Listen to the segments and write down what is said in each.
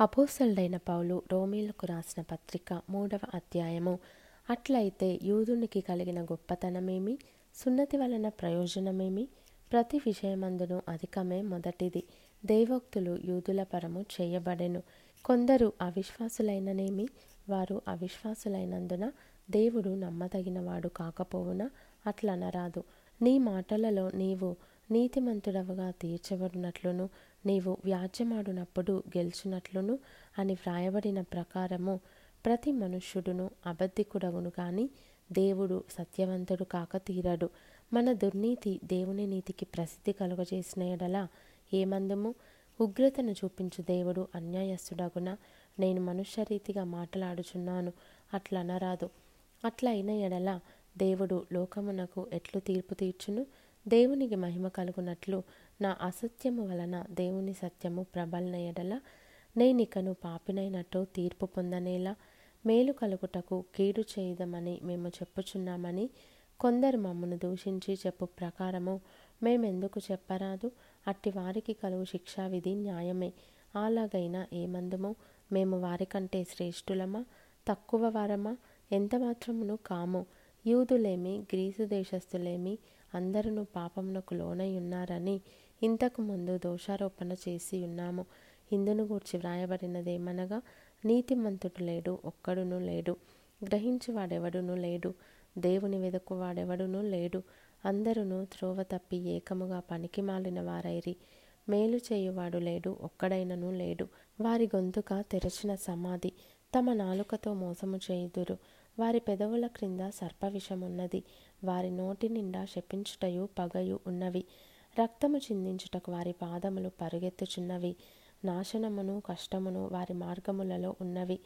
అపోసల్డైన పౌలు రోమీలకు రాసిన పత్రిక మూడవ అధ్యాయము. అట్లయితే యూదునికి కలిగిన గొప్పతనమేమి? సున్నతి వలన ప్రయోజనమేమి? ప్రతి విషయమందును అధికమే మొదటిది. దేవోక్తులు యూదుల పరము చేయబడెను. కొందరు అవిశ్వాసులైననేమి? వారు అవిశ్వాసులైనందున దేవుడు నమ్మదగినవాడు కాకపోవున? అట్లనరాదు. నీ మాటలలో నీవు నీతిమంతుడవుగా తీర్చబడినట్లును. నీవు వ్యాజ్యమాడునప్పుడు గెలిచినట్లును అని వ్రాయబడిన ప్రకారము ప్రతి మనుష్యుడును అబద్ధికుడవును కానీ దేవుడు సత్యవంతుడు కాక తీరడు. మన దుర్నీతి దేవుని నీతికి ప్రసిద్ధి కలుగజేసిన ఎడల ఏమందుము? ఉగ్రతను చూపించు దేవుడు అన్యాయస్తుడగున నేను మనుష్యరీతిగా మాట్లాడుచున్నాను. అట్లనరాదు. అట్లయిన ఎడల దేవుడు లోకమునకు ఎట్లు తీర్పు తీర్చును? దేవునికి మహిమ కలుగునట్లు నా అసత్యము వలన దేవుని సత్యము ప్రబలిన ఎడల నేనికను పాపినైనట్టు తీర్పు పొందనేలా మేలు కలుగుటకు కీడు చేయదమని మేము చెప్పుచున్నామని కొందరు మమ్మను దూషించి చెప్పు ప్రకారము మేమెందుకు చెప్పరాదు? అట్టి వారికి కలుగు శిక్షావిధి న్యాయమే. అలాగైనా ఏమందుము? మేము వారికంటే శ్రేష్ఠులమా? తక్కువ వారమా? ఎంత మాత్రమును కాము? యూదులేమి గ్రీసు దేశస్థులేమి అందరూ పాపమునకు లోనై ఉన్నారని ఇంతకు ముందు దోషారోపణ చేసి ఉన్నాము. ఇందును గూర్చి వ్రాయబడినదేమనగా నీతిమంతుడు లేడు ఒక్కడును లేడు గ్రహించువాడెవడును లేడు దేవుని వెదకువాడెవడును లేడు అందరును త్రోవ తప్పి ఏకముగా పనికి మాలిన వారైరి. మేలు చేయువాడు లేడు ఒక్కడైనను లేడు వారి గొంతుక తెరచిన సమాధి తమ నాలుకతో మోసము చేయుదురు. వారి పెదవుల క్రింద సర్పవిషమున్నది. వారి నోటి నిండా శపించుటయు పగయు ఉన్నవి. రక్తము చిందించుటకు వారి పాదములు పరుగెత్తుచున్నవి. నాశనమును కష్టమును వారి మార్గములలో ఉన్నవి.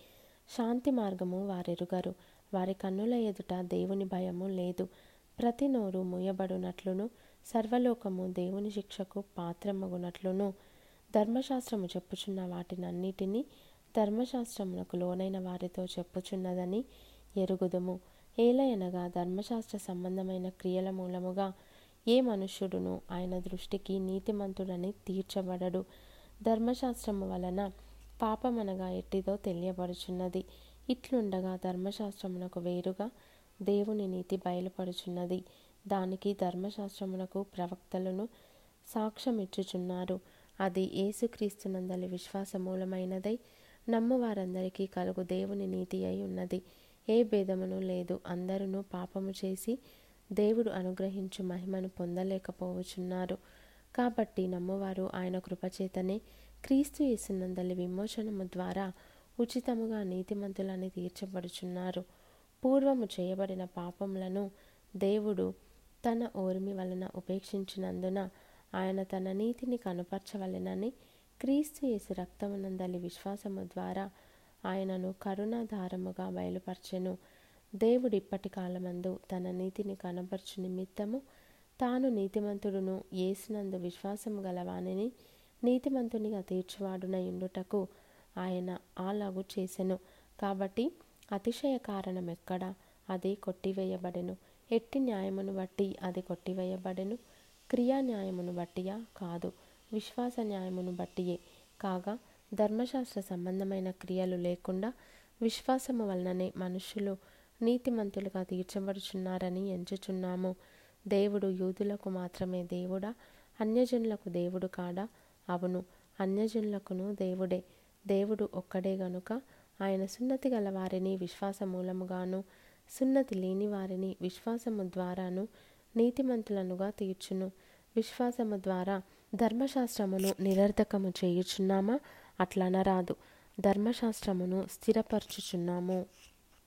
శాంతి మార్గము వారెరుగరు. వారి కన్నుల ఎదుట దేవుని భయము లేదు. ప్రతి నోరు మూయబడునట్లును సర్వలోకము దేవుని శిక్షకు పాత్రమగునట్లును. ధర్మశాస్త్రము చెప్పుచున్న వాటినన్నిటినీ ధర్మశాస్త్రమునకు లోనైన వారితో చెప్పుచున్నదని ఎరుగుదుము. ఏలయనగా ధర్మశాస్త్ర సంబంధమైన క్రియల మూలముగా ఏ మనుష్యుడును ఆయన దృష్టికి నీతిమంతుడని తీర్చబడడు. ధర్మశాస్త్రము వలన పాపమనగా ఎట్టిదో తెలియబడుచున్నది ఇట్లుండగా ధర్మశాస్త్రమునకు వేరుగా దేవుని నీతి బయలుపడుచున్నది దానికి ధర్మశాస్త్రమునకు ప్రవక్తలను సాక్ష్యమిచ్చుచున్నారు. అది ఏసుక్రీస్తునందలి విశ్వాసమూలమైనదై నమ్ము వారందరికీ కలుగు దేవుని నీతి అయి ఉన్నది. ఏ భేదమును లేదు. అందరూ పాపము చేసి దేవుడు అనుగ్రహించు మహిమను పొందలేకపోవచున్నారు కాబట్టి నమ్మవారు ఆయన కృపచేతనే క్రీస్తు యేసునందలి విమోచనము ద్వారా ఉచితముగా నీతిమంతులని తీర్చబడుచున్నారు. పూర్వము చేయబడిన పాపములను దేవుడు తన ఓర్మి వలన ఉపేక్షించినందున ఆయన తన నీతిని కనపరచవలెనని క్రీస్తు యేసు రక్తమునందలి విశ్వాసము ద్వారా ఆయనను కరుణాధారముగా బయలుపరచెను. దేవుడిప్పటి కాలమందు తన నీతిని కనపరచు నిమిత్తము తాను నీతిమంతుడును ఏసినందు విశ్వాసము గలవానిని నీతిమంతునిగా తీర్చువాడునయుండుటకు ఆయన అలాగు చేసెను. కాబట్టి అతిశయ కారణం ఎక్కడ? అది కొట్టివేయబడెను. ఎట్టి న్యాయమును బట్టి అది కొట్టివేయబడెను. క్రియా న్యాయమును బట్టియా? కాదు. విశ్వాస న్యాయమును బట్టియే. కాగా ధర్మశాస్త్ర సంబంధమైన క్రియలు లేకుండా విశ్వాసము వలననే మనుషులు నీతిమంతులుగా తీర్చబడుచున్నారని ఎంచుచున్నాము. దేవుడు యూదులకు మాత్రమే దేవుడా? అన్యజనులకు దేవుడు కాడా? అవును అన్యజనులకును దేవుడే. దేవుడు ఒక్కడే గనుక ఆయన సున్నతి గల వారిని విశ్వాస మూలముగాను సున్నతి లేని వారిని విశ్వాసము ద్వారాను నీతిమంతులనుగా తీర్చును. విశ్వాసము ద్వారా ధర్మశాస్త్రమును నిరర్ధకము చేయుచున్నామా? అట్లనరాదు. ధర్మశాస్త్రమును స్థిరపరచుచున్నాము.